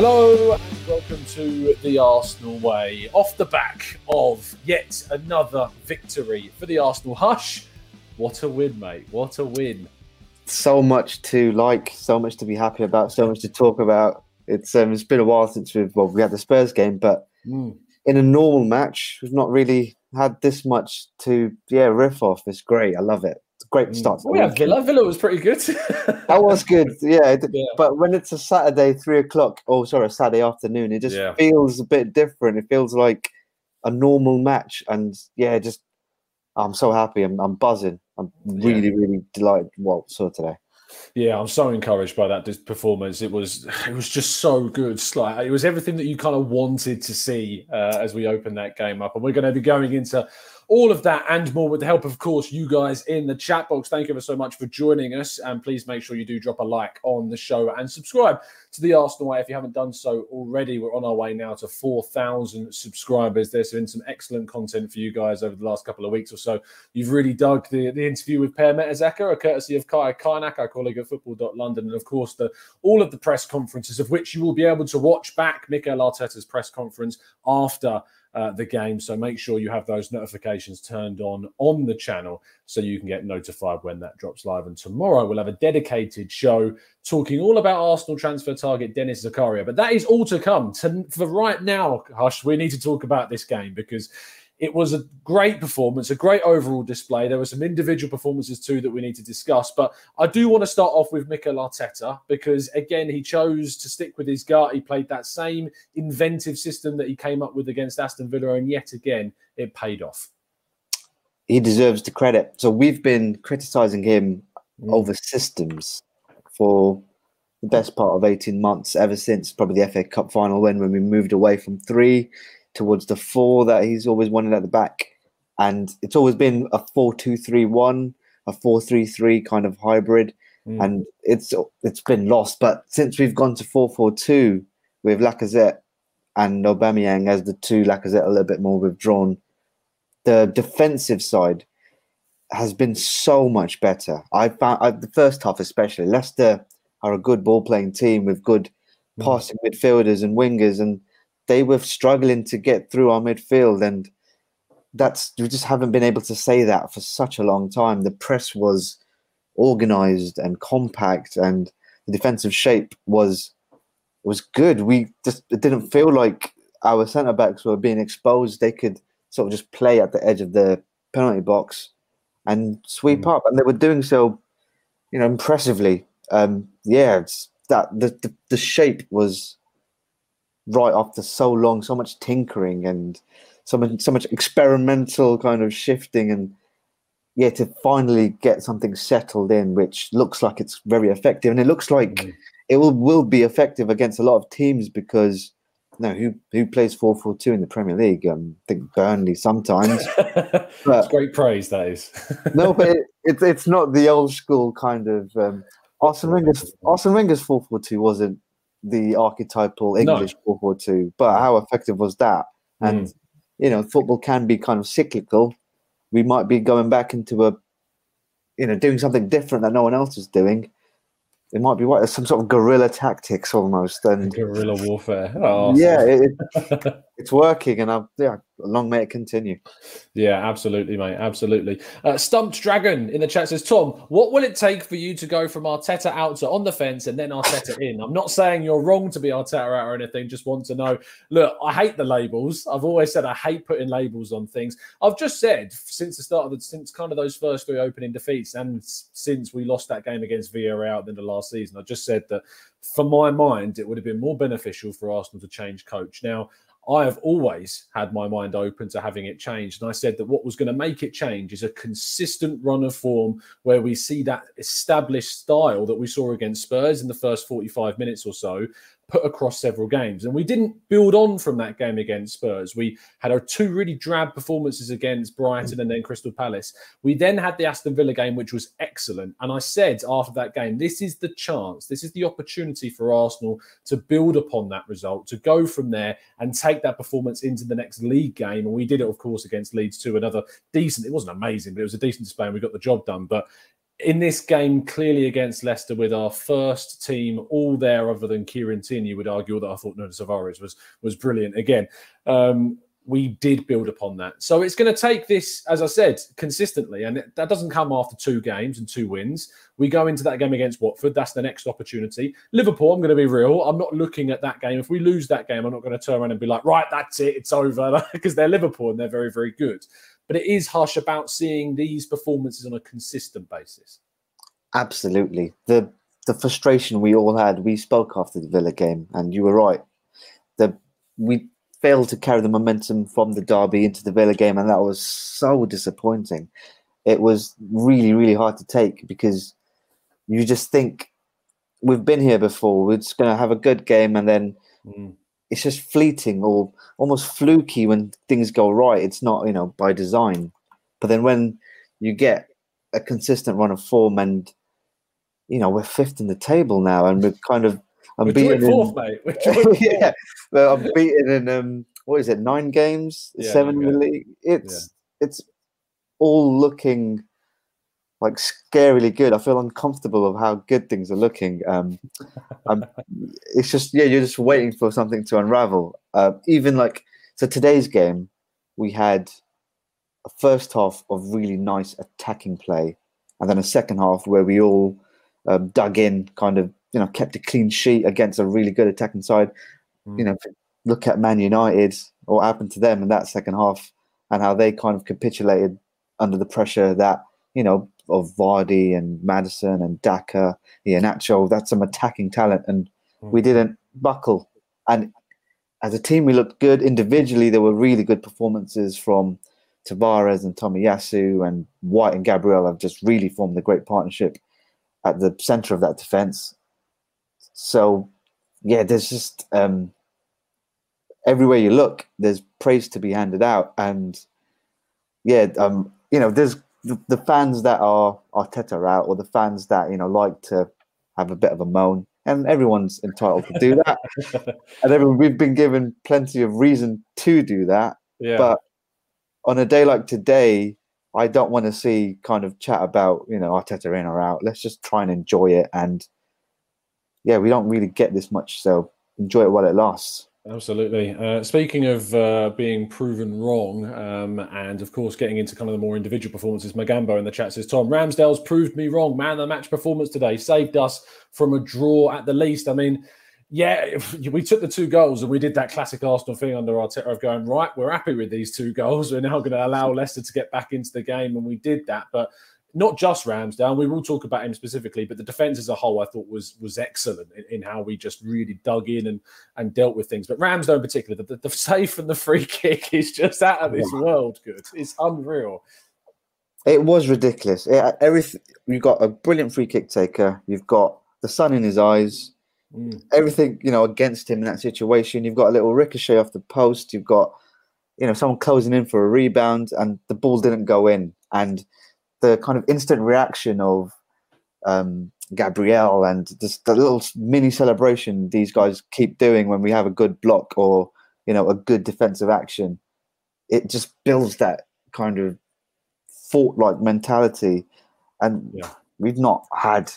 Hello and welcome to the Arsenal Way. Off the back of yet another victory for the Arsenal Hush. What a win, mate. What a win. So much to like, so much to be happy about, so much to talk about. It's um, it's been a while since we've well, we had the Spurs game, but Mm. in a normal match, we've not really had this much to yeah riff off. It's great. I love it. Great start. Oh, yeah. Villa. Villa was pretty good. That was good. Yeah, Yeah. but when it's a Saturday three o'clock, oh sorry, a Saturday afternoon, it just Yeah. feels a bit different. It feels like a normal match, and yeah, just I'm so happy. I'm, I'm buzzing. I'm really, really delighted. What I saw today. Yeah, I'm so encouraged by that performance. It was it was just so good. Like it was everything that you kind of wanted to see uh, as we open that game up, and we're going to be going into all of that and more with the help, of course, you guys in the chat box. Thank you ever so much for joining us, and please make sure you do drop a like on the show and subscribe to the Arsenal Way if you haven't done so already. We're on our way now to 4,000 subscribers. There's been some excellent content for you guys over the last couple of weeks or so. You've really dug the, the interview with Per Mertesacker, a courtesy of Kai Kaynak, our colleague at Football.London, and of course the all of the press conferences, of which you will be able to watch back Mikel Arteta's press conference after uh, the game. So make sure you have those notifications turned on on the channel so you can get notified when that drops live. And tomorrow we'll have a dedicated show talking all about Arsenal transfer target Denis Zakaria. But that is all to come. To, for right now, Hush, we need to talk about this game because it was a great performance, a great overall display. There were some individual performances too that we need to discuss. But I do want to start off with Mikel Arteta because, again, he chose to stick with his gut. He played that same inventive system that he came up with against Aston Villa, and yet again, it paid off. he deserves the credit. So we've been criticizing him Mm. over systems for the best part of 18 months, ever since probably the FA Cup final win when we moved away from three towards the four that he's always wanted at the back. And it's always been a 4 2 3 1, a 4 3 3 kind of hybrid. Mm. And it's it's been lost. But since we've gone to 4 4 2 with Lacazette and Aubameyang as the two, Lacazette a little bit more withdrawn, the defensive side has been so much better. I found I, the first half, especially Leicester, are a good ball playing team with good Mm. passing midfielders and wingers, and they were struggling to get through our midfield, and that's we just haven't been able to say that for such a long time. The press was organized and compact, and the defensive shape was was good. We just it didn't feel like our centre backs were being exposed. They could sort of just play at the edge of the penalty box and sweep Mm. up, and they were doing so, you know, impressively. Um, yeah, it's that the, the the shape was right after so long, so much tinkering and so much so much experimental kind of shifting, and yeah, to finally get something settled in, which looks like it's very effective, and it looks like Mm. it will will be effective against a lot of teams because. No, who who plays four four two in the Premier League? Um, I think Burnley sometimes. That's great praise, that is. no, but it, it's it's not the old school kind of um, Arsene Wenger's Arsene Wenger's four four two wasn't the archetypal English four four two, but how effective was that? And mm. you know, football can be kind of cyclical. We might be going back into a, you know, doing something different that no one else is doing. It might be what some sort of guerrilla tactics almost, and Guerrilla warfare. Oh, yeah, it, it, it's working, and I'm yeah, long may it continue. Yeah, absolutely, mate. Absolutely. Uh, Stumped Dragon in the chat says, Tom, what will it take for you to go from Arteta out to on the fence and then Arteta in? I'm not saying you're wrong to be Arteta out or anything. Just want to know. Look, I hate the labels. I've always said I hate putting labels on things. I've just said since the start of the, since kind of those first three opening defeats and since we lost that game against Villarreal at the last season, I just said that for my mind, it would have been more beneficial for Arsenal to change coach. Now, I have always had my mind open to having it changed. And I said that what was going to make it change is a consistent run of form where we see that established style that we saw against Spurs in the first 45 minutes or so put across several games. And we didn't build on from that game against Spurs. We had our two really drab performances against Brighton and then Crystal Palace. We then had the Aston Villa game, which was excellent. And I said after that game, this is the chance, this is the opportunity for Arsenal to build upon that result, to go from there and take that performance into the next league game. And we did it, of course, against Leeds to Another decent, it wasn't amazing, but it was a decent display and we got the job done. But in this game, clearly against Leicester, with our first team all there other than Kieran Tierney, you would argue that I thought Nuno Tavares was was brilliant again. Um, we did build upon that. So it's going to take this, as I said, consistently. And that doesn't come after two games and two wins. We go into that game against Watford. That's the next opportunity. Liverpool, I'm going to be real. I'm not looking at that game. If we lose that game, I'm not going to turn around and be like, right, that's it. It's over because they're Liverpool and they're very, very good. But it is harsh about seeing these performances on a consistent basis. Absolutely. The the frustration we all had, we spoke after the Villa game, and you were right. The we failed to carry the momentum from the derby into the Villa game, and that was so disappointing. It was really, really hard to take because you just think we've been here before. We're just going to have a good game, and then mm. It's just fleeting or almost fluky when things go right. It's not, you know, by design. But then when you get a consistent run of form, and you know, we're fifth in the table now, and we're kind of I'm beaten fourth, in, mate. yeah, well, I'm beaten in um, what is it? Nine games, yeah, seven in the league. It's yeah. it's all looking like scarily good. I feel uncomfortable of how good things are looking. Um, it's just yeah, you're just waiting for something to unravel. Uh, even like so, today's game, we had a first half of really nice attacking play, and then a second half where we all um, dug in, kind of you know kept a clean sheet against a really good attacking side. Mm. You know, look at Man United or what happened to them in that second half and how they kind of capitulated under the pressure that you know of Vardy and Maddison and Daka, Iheanacho. That's some attacking talent, and mm. we didn't buckle. And as a team, we looked good individually. There were really good performances from Tavares and Tommy Tomiyasu and White and Gabriel have just really formed a great partnership at the center of that defense. So, yeah, there's just um, everywhere you look, there's praise to be handed out, and yeah, um, you know, there's the, the fans that are Arteta out, or the fans that you know like to have a bit of a moan, and everyone's entitled to do that. and everyone, we've been given plenty of reason to do that. Yeah. But on a day like today, I don't want to see kind of chat about you know Arteta in or out. Let's just try and enjoy it and yeah, we don't really get this much, so enjoy it while it lasts. Absolutely. Uh, speaking of uh, being proven wrong, um, and of course getting into kind of the more individual performances, Magambo in the chat says, "Tom Ramsdale's proved me wrong. Man, the match performance today saved us from a draw at the least." I mean, yeah, we took the two goals and we did that classic Arsenal thing under Arteta of going right. We're happy with these two goals. We're now going to allow Leicester to get back into the game, and we did that. But not just Ramsdale. We will talk about him specifically, but the defense as a whole, I thought was was excellent in, in how we just really dug in and and dealt with things. But Ramsdale in particular, the, the safe and the free kick is just out of this world. Good, it's unreal. It was ridiculous. It, everything you've got a brilliant free kick taker. You've got the sun in his eyes. Mm. Everything you know against him in that situation. You've got a little ricochet off the post. You've got you know someone closing in for a rebound, and the ball didn't go in. And the kind of instant reaction of um, Gabriel and just the little mini celebration these guys keep doing when we have a good block or you know a good defensive action, it just builds that kind of fort-like mentality, and yeah. we've not had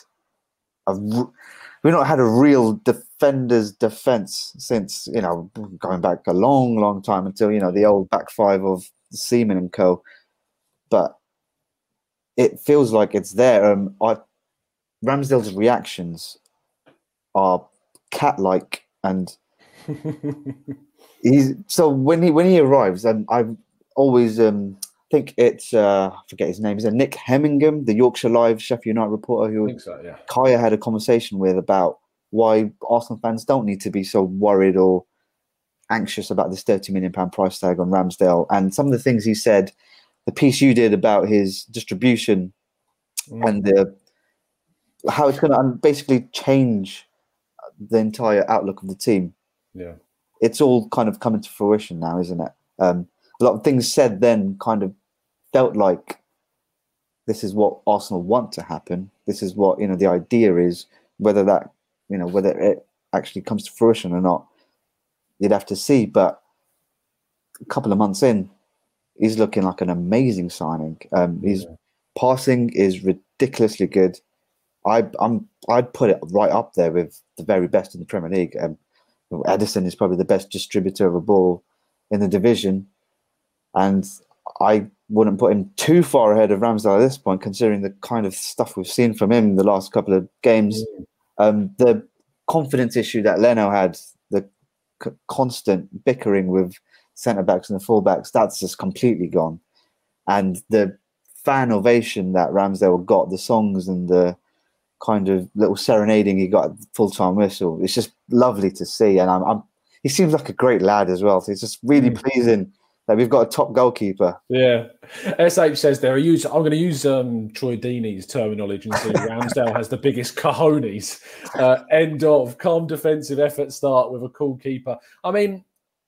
a we've not had a real defender's defense since you know going back a long, long time until you know the old back five of Seaman and Co. But it feels like it's there. Um, I, Ramsdale's reactions are cat-like, and he's so when he when he arrives, and I always um think it's uh, I forget his name. Is it Nick Hemmingham, the Yorkshire Live Sheffield United reporter who so, yeah. Kaya had a conversation with about why Arsenal fans don't need to be so worried or anxious about this 30 million pound price tag on Ramsdale. And some of the things he said the piece you did about his distribution mm. and the how it's going to basically change the entire outlook of the team. Yeah, it's all kind of coming to fruition now, isn't it? Um, a lot of things said then kind of felt like this is what Arsenal want to happen. This is what you know the idea is. Whether that you know whether it actually comes to fruition or not, you'd have to see. But a couple of months in, he's looking like an amazing signing. Um, he's passing is ridiculously good. I, I'm I'd put it right up there with the very best in the Premier League. Um, Ederson is probably the best distributor of a ball in the division, and I wouldn't put him too far ahead of Ramsdale at this point, considering the kind of stuff we've seen from him in the last couple of games. Mm. Um, the confidence issue that Leno had, the c- constant bickering with centre backs and the full backs, that's just completely gone. And the fan ovation that Ramsdale got, the songs and the kind of little serenading he got full time whistle, it's just lovely to see. And I'm, I'm, he seems like a great lad as well. So it's just really mm. pleasing that we've got a top goalkeeper. Yeah. SH says there, use, I'm going to use um, Troy Deeney's terminology and say Ramsdale has the biggest cojones. Uh, end of calm defensive effort start with a cool keeper. I mean,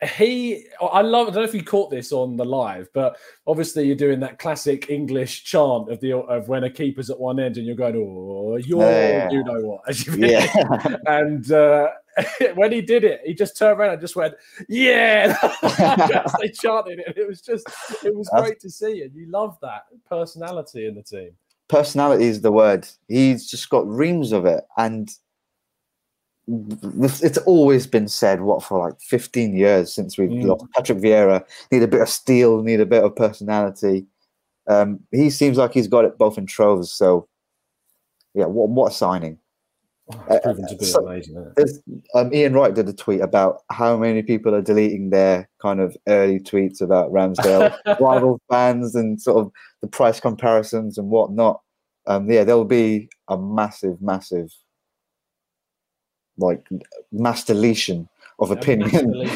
he i love i don't know if you caught this on the live but obviously you're doing that classic english chant of the of when a keeper's at one end and you're going oh you're yeah. you know what? Yeah. and uh, when he did it he just turned around and just went yeah! They chanted it. It was just it was great to see and you love that personality in the team. Personality is the word. He's just got reams of it and it's always been said what for like 15 years since we've mm. lost. Patrick Vieira need a bit of steel need a bit of personality. Um, he seems like he's got it both in troves so yeah what, what a signing. Uh, proven to be so, amazing um, Ian Wright did a tweet about how many people are deleting their kind of early tweets about Ramsdale rival fans and sort of the price comparisons and whatnot. Um, yeah there'll be a massive massive like mass deletion of opinion.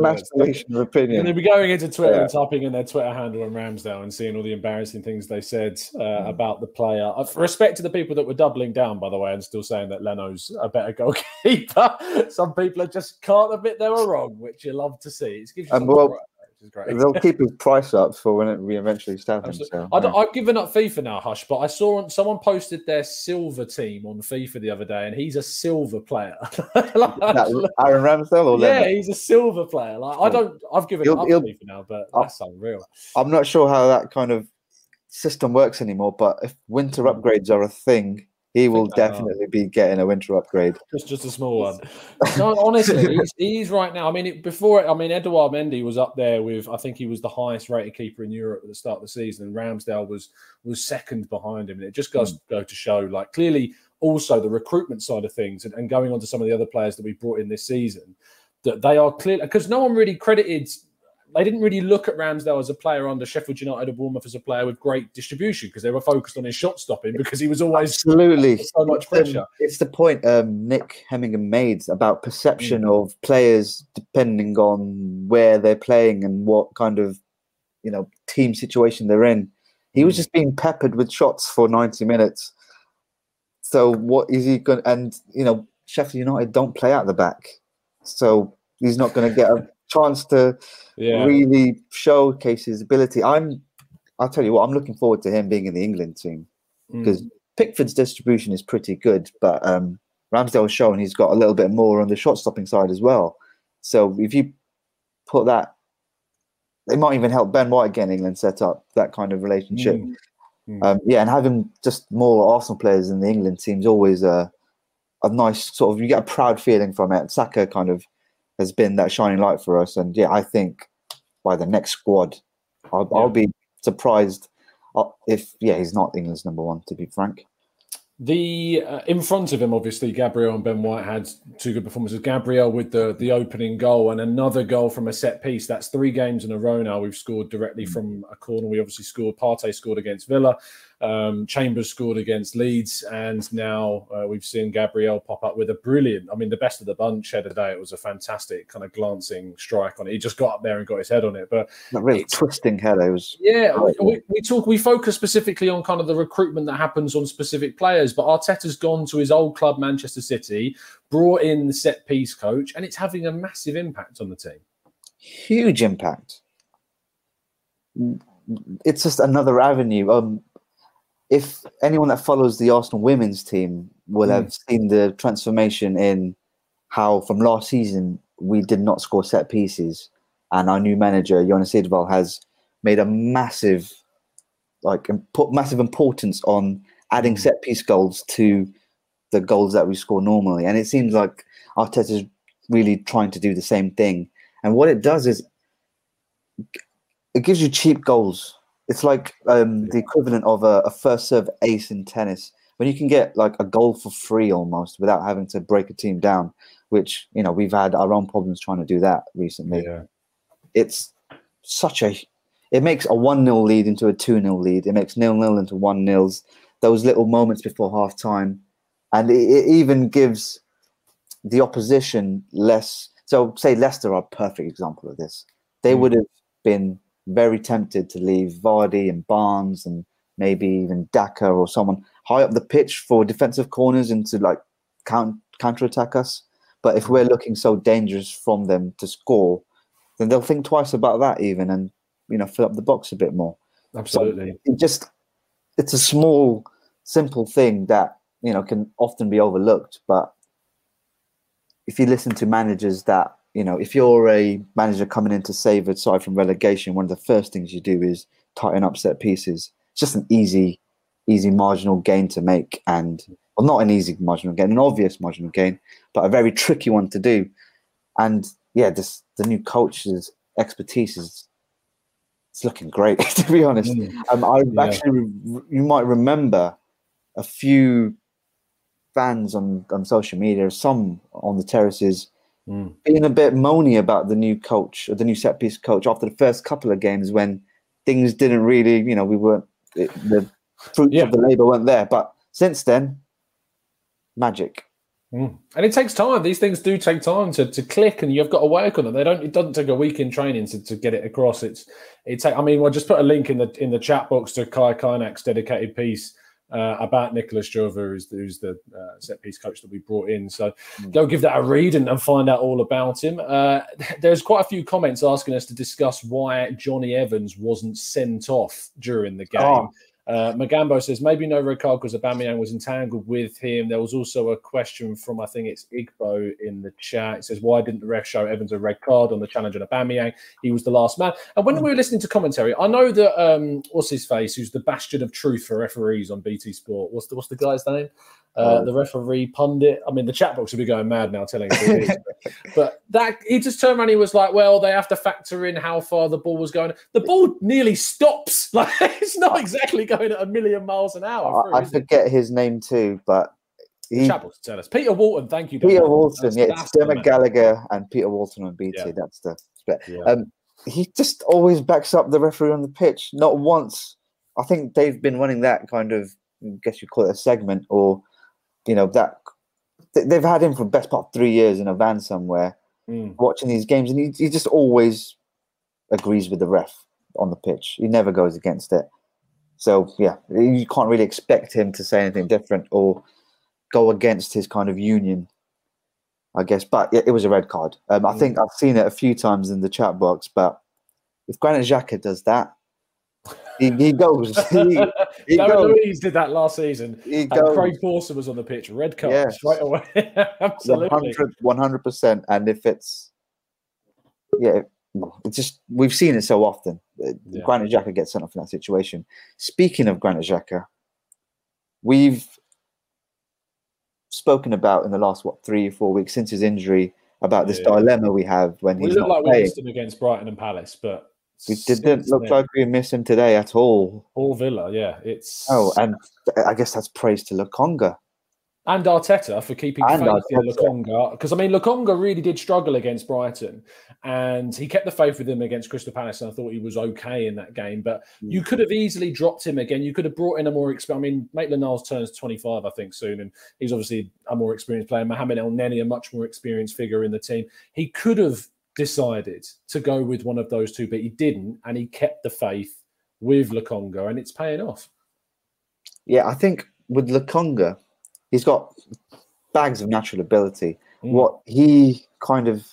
mass deletion of opinion. And they'll be going into Twitter yeah. and typing in their Twitter handle and Ramsdale and seeing all the embarrassing things they said uh, mm. about the player. Uh, respect to the people that were doubling down, by the way, and still saying that Leno's a better goalkeeper. Some people just can't admit they were wrong, which you love to see. It gives you um, well, is great. They'll keep his price up for when it, we eventually start him. So, I have given up FIFA now, Hush, but I saw someone posted their silver team on FIFA the other day, and he's a silver player. like, Aaron Ramsdale, or yeah, he's a silver player. Like I don't, I've given he'll, up he'll, FIFA now, but that's unreal. I'm not sure how that kind of system works anymore, but if winter hmm. upgrades are a thing, he will definitely be getting a winter upgrade. Just, just a small one. no, honestly, he's, he's, right now. I mean, it, before I mean, Edouard Mendy was up there with. I think he was the highest rated keeper in Europe at the start of the season, and Ramsdale was was second behind him. And it just goes mm. go to show, like clearly, also the recruitment side of things, and, and going on to some of the other players that we brought in this season, that they are clear because no one really credited they didn't really look at Ramsdale as a player under Sheffield United or Bournemouth as a player with great distribution because they were focused on his shot stopping because he was always absolutely so much pressure. it's the point um, Nick Hemmingham made about perception mm. of players depending on where they're playing and what kind of you know team situation they're in. He was mm. just being peppered with shots for ninety minutes. So what is he going? And you know Sheffield United don't play out the back, so he's not going to get a chance to yeah. really showcase his ability. I'm, I'll tell you what, I'm looking forward to him being in the England team because mm. Pickford's distribution is pretty good, but um, Ramsdale's shown he's got a little bit more on the shot stopping side as well. So if you put that, it might even help Ben White again. England set up that kind of relationship. Mm. Mm. Um, yeah, and having just more Arsenal players in the England team is always a a nice sort of you get a proud feeling from it. Saka kind of has been that shining light for us. And yeah, I think by the next squad, I'll, yeah. I'll be surprised uh, if yeah he's not England's number one. To be frank. The uh, in front of him, obviously, Gabriel and Ben White had two good performances. Gabriel with the the opening goal and another goal from a set piece. That's three games in a row now. We've scored directly mm. from a corner. We obviously scored. Partey scored against Villa. Um, Chambers scored against Leeds, and now uh, we've seen Gabriel pop up with a brilliant. I mean, the best of the bunch header day. It was a fantastic kind of glancing strike on it. He just got up there and got his head on it. But that really twisting header was. Yeah, we, we, talk. We focus specifically on kind of the recruitment that happens on specific players. But Arteta's gone to his old club, Manchester City, brought in the set piece coach, and it's having a massive impact on the team. Huge impact. It's just another avenue. Um, if anyone that follows the Arsenal women's team will mm. have seen the transformation in how from last season we did not score set pieces, and our new manager Jonas Eidevall has made a massive like put massive importance on adding Mm. set piece goals to the goals that we score normally, and it seems like Arteta is really trying to do the same thing. And what it does is it gives you cheap goals. It's like um, the equivalent of a, a first serve ace in tennis, when you can get like a goal for free almost without having to break a team down. Which you know we've had our own problems trying to do that recently. Yeah. It's such a it makes a 1 0 lead into a 2 0 lead. It makes nil nil into 1 nils. Those little moments before half time. And it, it even gives the opposition less. So, say Leicester are a perfect example of this. They Mm. would have been very tempted to leave Vardy and Barnes and maybe even Daka or someone high up the pitch for defensive corners and to like count, counter attack us. But if we're looking so dangerous from them to score, then they'll think twice about that even and you know fill up the box a bit more. Absolutely. It just it's a small, simple thing that you know can often be overlooked. But if you listen to managers that you know, if you're a manager coming in to save a side from relegation, one of the first things you do is tighten up set pieces. It's just an easy, easy marginal gain to make, and well, not an easy marginal gain, an obvious marginal gain, but a very tricky one to do. And yeah, this the new coach's expertise is it's looking great to be honest. Mm. Um, I Yeah. actually, you might remember a few fans on, on social media, some on the terraces, Mm. being a bit moany about the new coach or the new set piece coach after the first couple of games when things didn't really, you know, we weren't it, the fruits Yeah. of the labour weren't there. But since then, magic. Mm. And it takes time. These things do take time to, to click, and you've got to work on them. They don't. It doesn't take a week in training to, to get it across. It's it. Take, I mean, I just put a link in the in the chat box to Kai Kaynak's dedicated piece uh, about Nicolas Jover, who's, the- who's the uh, set piece coach that we brought in. So Mm. go give that a read and, and find out all about him. Uh, there's quite a few comments asking us to discuss why Jonny Evans wasn't sent off during the game. Oh. Uh, Magambo says maybe no red card because Aubameyang was entangled with him. There was also a question from I think it's Igbo in the chat. It says why didn't the ref show Evans a red card on the challenge on Aubameyang? He was the last man. And when we were listening to commentary, I know that um, what's his face, who's the bastion of truth for referees on BT Sport. What's the what's the guy's name? Uh, Oh. the referee pundit. I mean, the chat box would be going mad now telling us but, but that he just turned around. and He was like, "Well, they have to factor in how far the ball was going. The ball nearly stops. Like it's not exactly going at a million miles an hour." through, I, I is it? forget his name too, but he, chat box tell us. Peter Walton. Thank you. Peter. Walton. That's- Yeah, it's that's the Dermot. Gallagher and Peter Walton on BT. Yeah. That's the split. Yeah. Um, he just always backs up the referee on the pitch. Not once. I think they've been running that kind of, I guess you call it a segment, or you know that they- they've had him for the best part of three years in a van somewhere Mm. watching these games, and he, he just always agrees with the ref on the pitch. He never goes against it. So yeah, you can't really expect him to say anything different or go against his kind of union, I guess. But yeah, it was a red card. Um, I Mm. think I've seen it a few times in the chat box. But if Granit Xhaka does that, he, he goes. He, he goes. Did that last season. He And goes. Craig Pawson was on the pitch. Red card Yes. straight away. Absolutely. 100 percent. And if it's yeah, it's just we've seen it so often. Uh, Yeah. Granit Xhaka gets sent off in that situation. Speaking of Granit Xhaka, we've spoken about in the last what three or four weeks since his injury about this Yeah. dilemma we have when We he's look not like we playing. him against Brighton and Palace, but We didn't look like we miss him today at all. Paul Villa. Yeah, it's Oh, and I guess that's praise to Lokonga. and Arteta for keeping And faith in Arteta. Lokonga because I mean Lokonga really did struggle against Brighton, and he kept the faith with him against Crystal Palace, and I thought he was okay in that game. But Mm. you could have easily dropped him again. You could have brought in a more experienced. I mean, Maitland Niles turns twenty five, I think, soon, and he's obviously a more experienced player. Mohamed El Neni, a much more experienced figure in the team. He could have decided to go with one of those two, but he didn't, and he kept the faith with Lokonga, and it's paying off. Yeah, I think with Lokonga, he's got bags of natural ability. Mm. What he kind of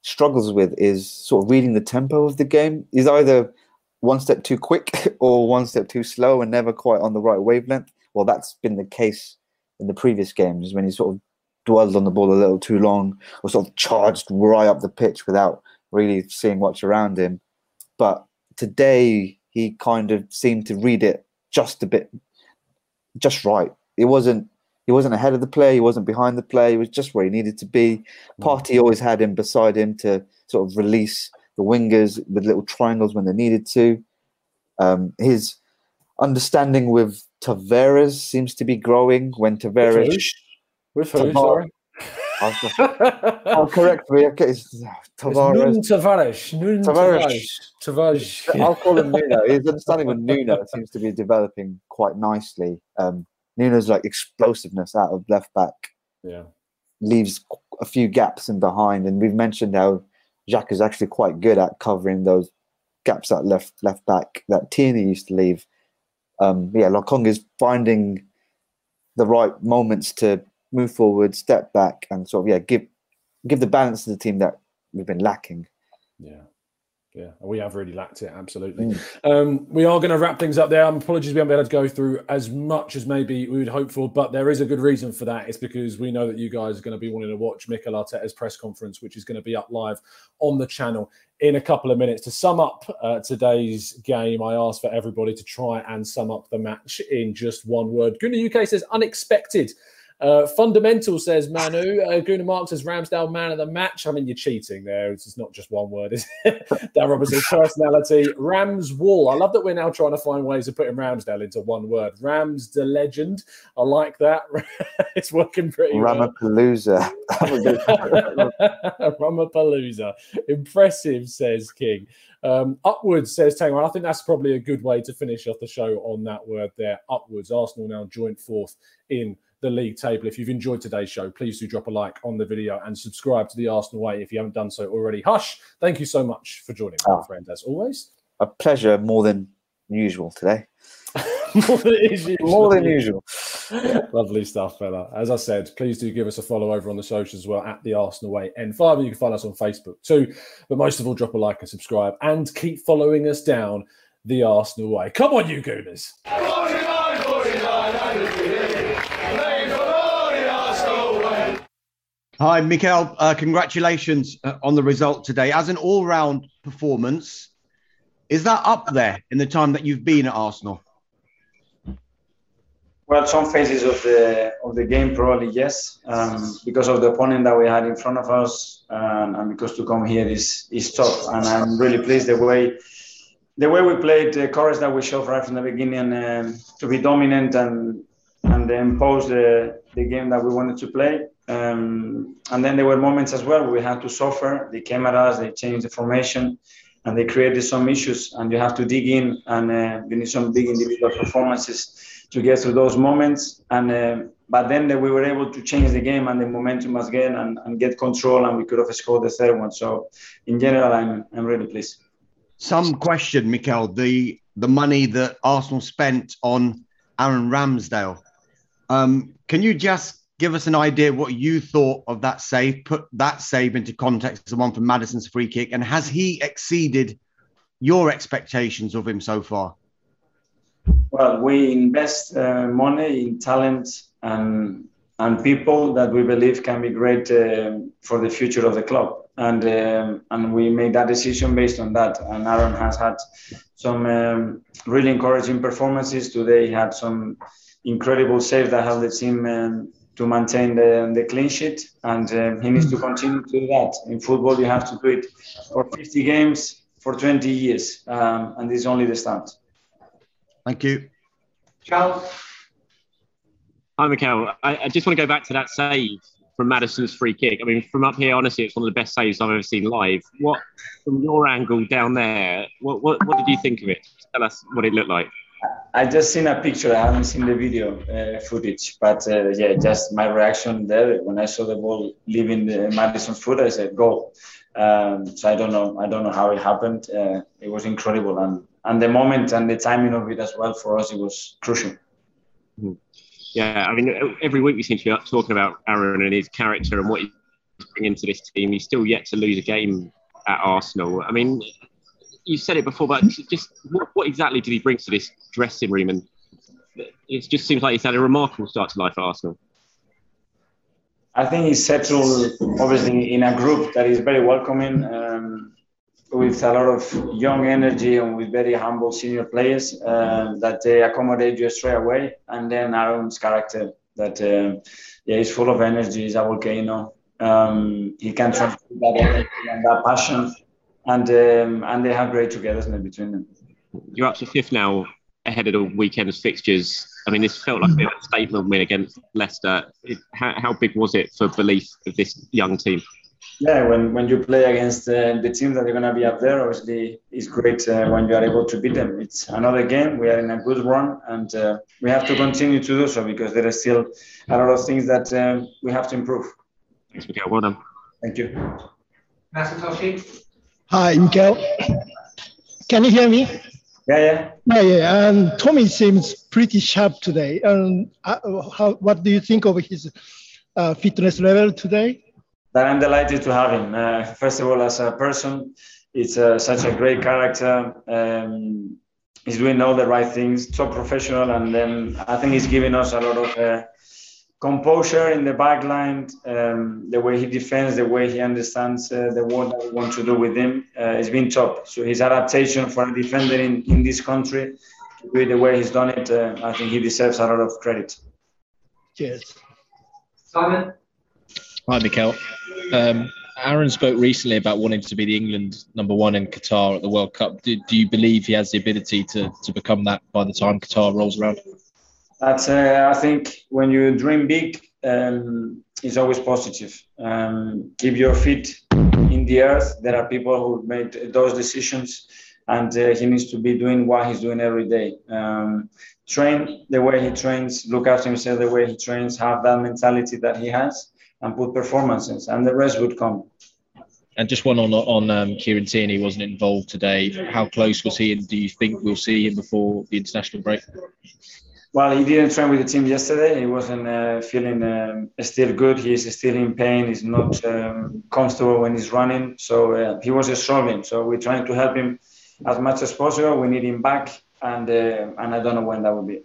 struggles with is sort of reading the tempo of the game. He's either one step too quick or one step too slow and never quite on the right wavelength. Well, that's been the case in the previous games when he sort of dwelled on the ball a little too long or sort of charged right up the pitch without really seeing what's around him. But today he kind of seemed to read it just a bit, just right. It wasn't. He wasn't ahead of the play. He wasn't behind the play. He was just where he needed to be. Partey always had him beside him to sort of release the wingers with little triangles when they needed to. Um, his understanding with Tavares seems to be growing when Tavares. With who? Sorry. oh, correct me. Okay, it's Tavares. It's Tavares. Nun Tavares. Tavares. I'll call him Nuno. His understanding with Nuno seems to be developing quite nicely. Um, Nuno's like explosiveness out of left back. Yeah. Leaves a few gaps in behind, and we've mentioned how Jacques is actually quite good at covering those gaps at left left back that Tierney used to leave. Um, yeah, Lokonga is finding the right moments to move forward, step back, and sort of yeah give give the balance to the team that we've been lacking. Yeah. Yeah, we have really lacked it. Absolutely. Mm. Um, we are going to wrap things up there. Apologies, we haven't been able to go through as much as maybe we would hope for, but there is a good reason for that. It's because we know that you guys are going to be wanting to watch Mikel Arteta's press conference, which is going to be up live on the channel in a couple of minutes. To sum up uh, today's game, I asked for everybody to try and sum up the match in just one word. Gunnar UK says unexpected. Uh, Fundamental says Manu. Uh, Gunnar Mark says Ramsdale man of the match. I mean, you're cheating there. It's not just one word, is it? Dan Robertson, personality. Rams wall. I love that we're now trying to find ways of putting Ramsdale into one word. Rams the legend. I like that. it's working pretty Ramapalooza. well. Ramapalooza. Impressive, says King. Um, upwards, says Tango. I think that's probably a good way to finish off the show on that word there. Upwards. Arsenal now joint fourth in the league table. If you've enjoyed today's show, please do drop a like on the video and subscribe to the Arsenal Way if you haven't done so already. Hush, thank you so much for joining me, oh, friend, as always. A pleasure more than usual today. more than usual. more than usual. Lovely stuff, fella. As I said, please do give us a follow over on the socials as well at the Arsenal Way N5. You can find us on Facebook too. But most of all, drop a like and subscribe and keep following us down the Arsenal Way. Come on, you Gooners. Hi, Mikel. Uh, congratulations uh, on the result today. As an all round performance, is that up there in the time that you've been at Arsenal? Well, some phases of the of the game probably yes, um, because of the opponent that we had in front of us, um, and because to come here is is tough. And I'm really pleased the way the way we played, the courage that we showed right from the beginning, um, to be dominant and and impose the the game that we wanted to play. Um, and then there were moments as well we had to suffer. They came at us, they changed the formation, and they created some issues. And you have to dig in, and uh, you need some big individual performances to get through those moments. And uh, but then we were able to change the game and the momentum again and, and get control, and we could have scored the third one. So in general, I'm I'm really pleased. Some question, Mikel, the the money that Arsenal spent on Aaron Ramsdale. Um, can you just give us an idea what you thought of that save, put that save into context, the one from Maddison's free kick, and has he exceeded your expectations of him so far? Well, we invest uh, money in talent and and people that we believe can be great uh, for the future of the club, and um, and we made that decision based on that. And Aaron has had some um, really encouraging performances today. He had some incredible saves that helped the team um, to maintain the, the clean sheet, and uh, he needs to continue to do that. In football, you have to do it for 50 games for 20 years, um, and this is only the start. Thank you. Ciao. Hi, Mikel. I, I, just want to go back to that save from Maddison's free kick. I mean, from up here, honestly, it's one of the best saves I've ever seen live. What, from your angle down there, what, what, what did you think of it? Tell us what it looked like. I just seen a picture. I haven't seen the video uh, footage, but uh, yeah, just my reaction there when I saw the ball leaving the Maddison's foot, I said goal. Um, so I don't know. I don't know how it happened. Uh, it was incredible, and and the moment and the timing of it as well for us, it was crucial. Hmm. Yeah, I mean, every week we seem to be talking about Aaron and his character and what he's bringing to this team. He's still yet to lose a game at Arsenal. I mean, you said it before, but just what, what, exactly did he bring to this dressing room? And it just seems like he's had a remarkable start to life at Arsenal. I think he's settled, obviously, in a group that is very welcoming. Um, with a lot of young energy and with very humble senior players uh, that they accommodate you straight away. And then Aaron's character that uh, yeah, he's full of energy. He's a volcano. Um, he can translate that energy and that passion, and um, and they have great togetherness between them. You're up to fifth now, ahead of the weekend's fixtures. I mean, this felt like a bit of a statement win against Leicester. It, how, how big was it for belief of this young team? Yeah, when, when you play against uh, the teams that are going to be up there, obviously it's great uh, when you are able to beat them. It's another game. We are in a good run, and uh, we have to continue to do so because there are still a lot of things that um, we have to improve. Thanks, Mikel. Well done. Thank you. Hi, Mikel. Can you hear me? Yeah, yeah. Yeah, yeah. And Tommy seems pretty sharp today. And uh, how, what do you think of his uh, fitness level today? That I'm delighted to have him. Uh, first of all, as a person, it's uh, such a great character. Um, he's doing all the right things, top professional, and then I think he's giving us a lot of uh, composure in the back line, um, the way he defends, the way he understands uh, the work that we want to do with him. Uh, it's been top. So his adaptation for a defender in, in this country, with the way he's done it, uh, I think he deserves a lot of credit. Cheers. Simon? Hi, Mikel. Um, Aaron spoke recently about wanting to be the England number one in Qatar at the World Cup. Do, do you believe he has the ability to, to become that by the time Qatar rolls around? That's, uh, I think when you dream big, um, it's always positive. Um, keep your feet in the earth. There are people who made those decisions, and uh, he needs to be doing what he's doing every day. Um, train the way he trains, look after himself the way he trains, have that mentality that he has and put performances, and the rest would come. And just one on on um, Kieran Tierney wasn't involved today. How close was he, and do you think we'll see him before the international break? Well, he didn't train with the team yesterday. He wasn't uh, feeling um, still good. He's still in pain. He's not um, comfortable when he's running. So uh, he was struggling. So we're trying to help him as much as possible. We need him back, and uh, and I don't know when that will be.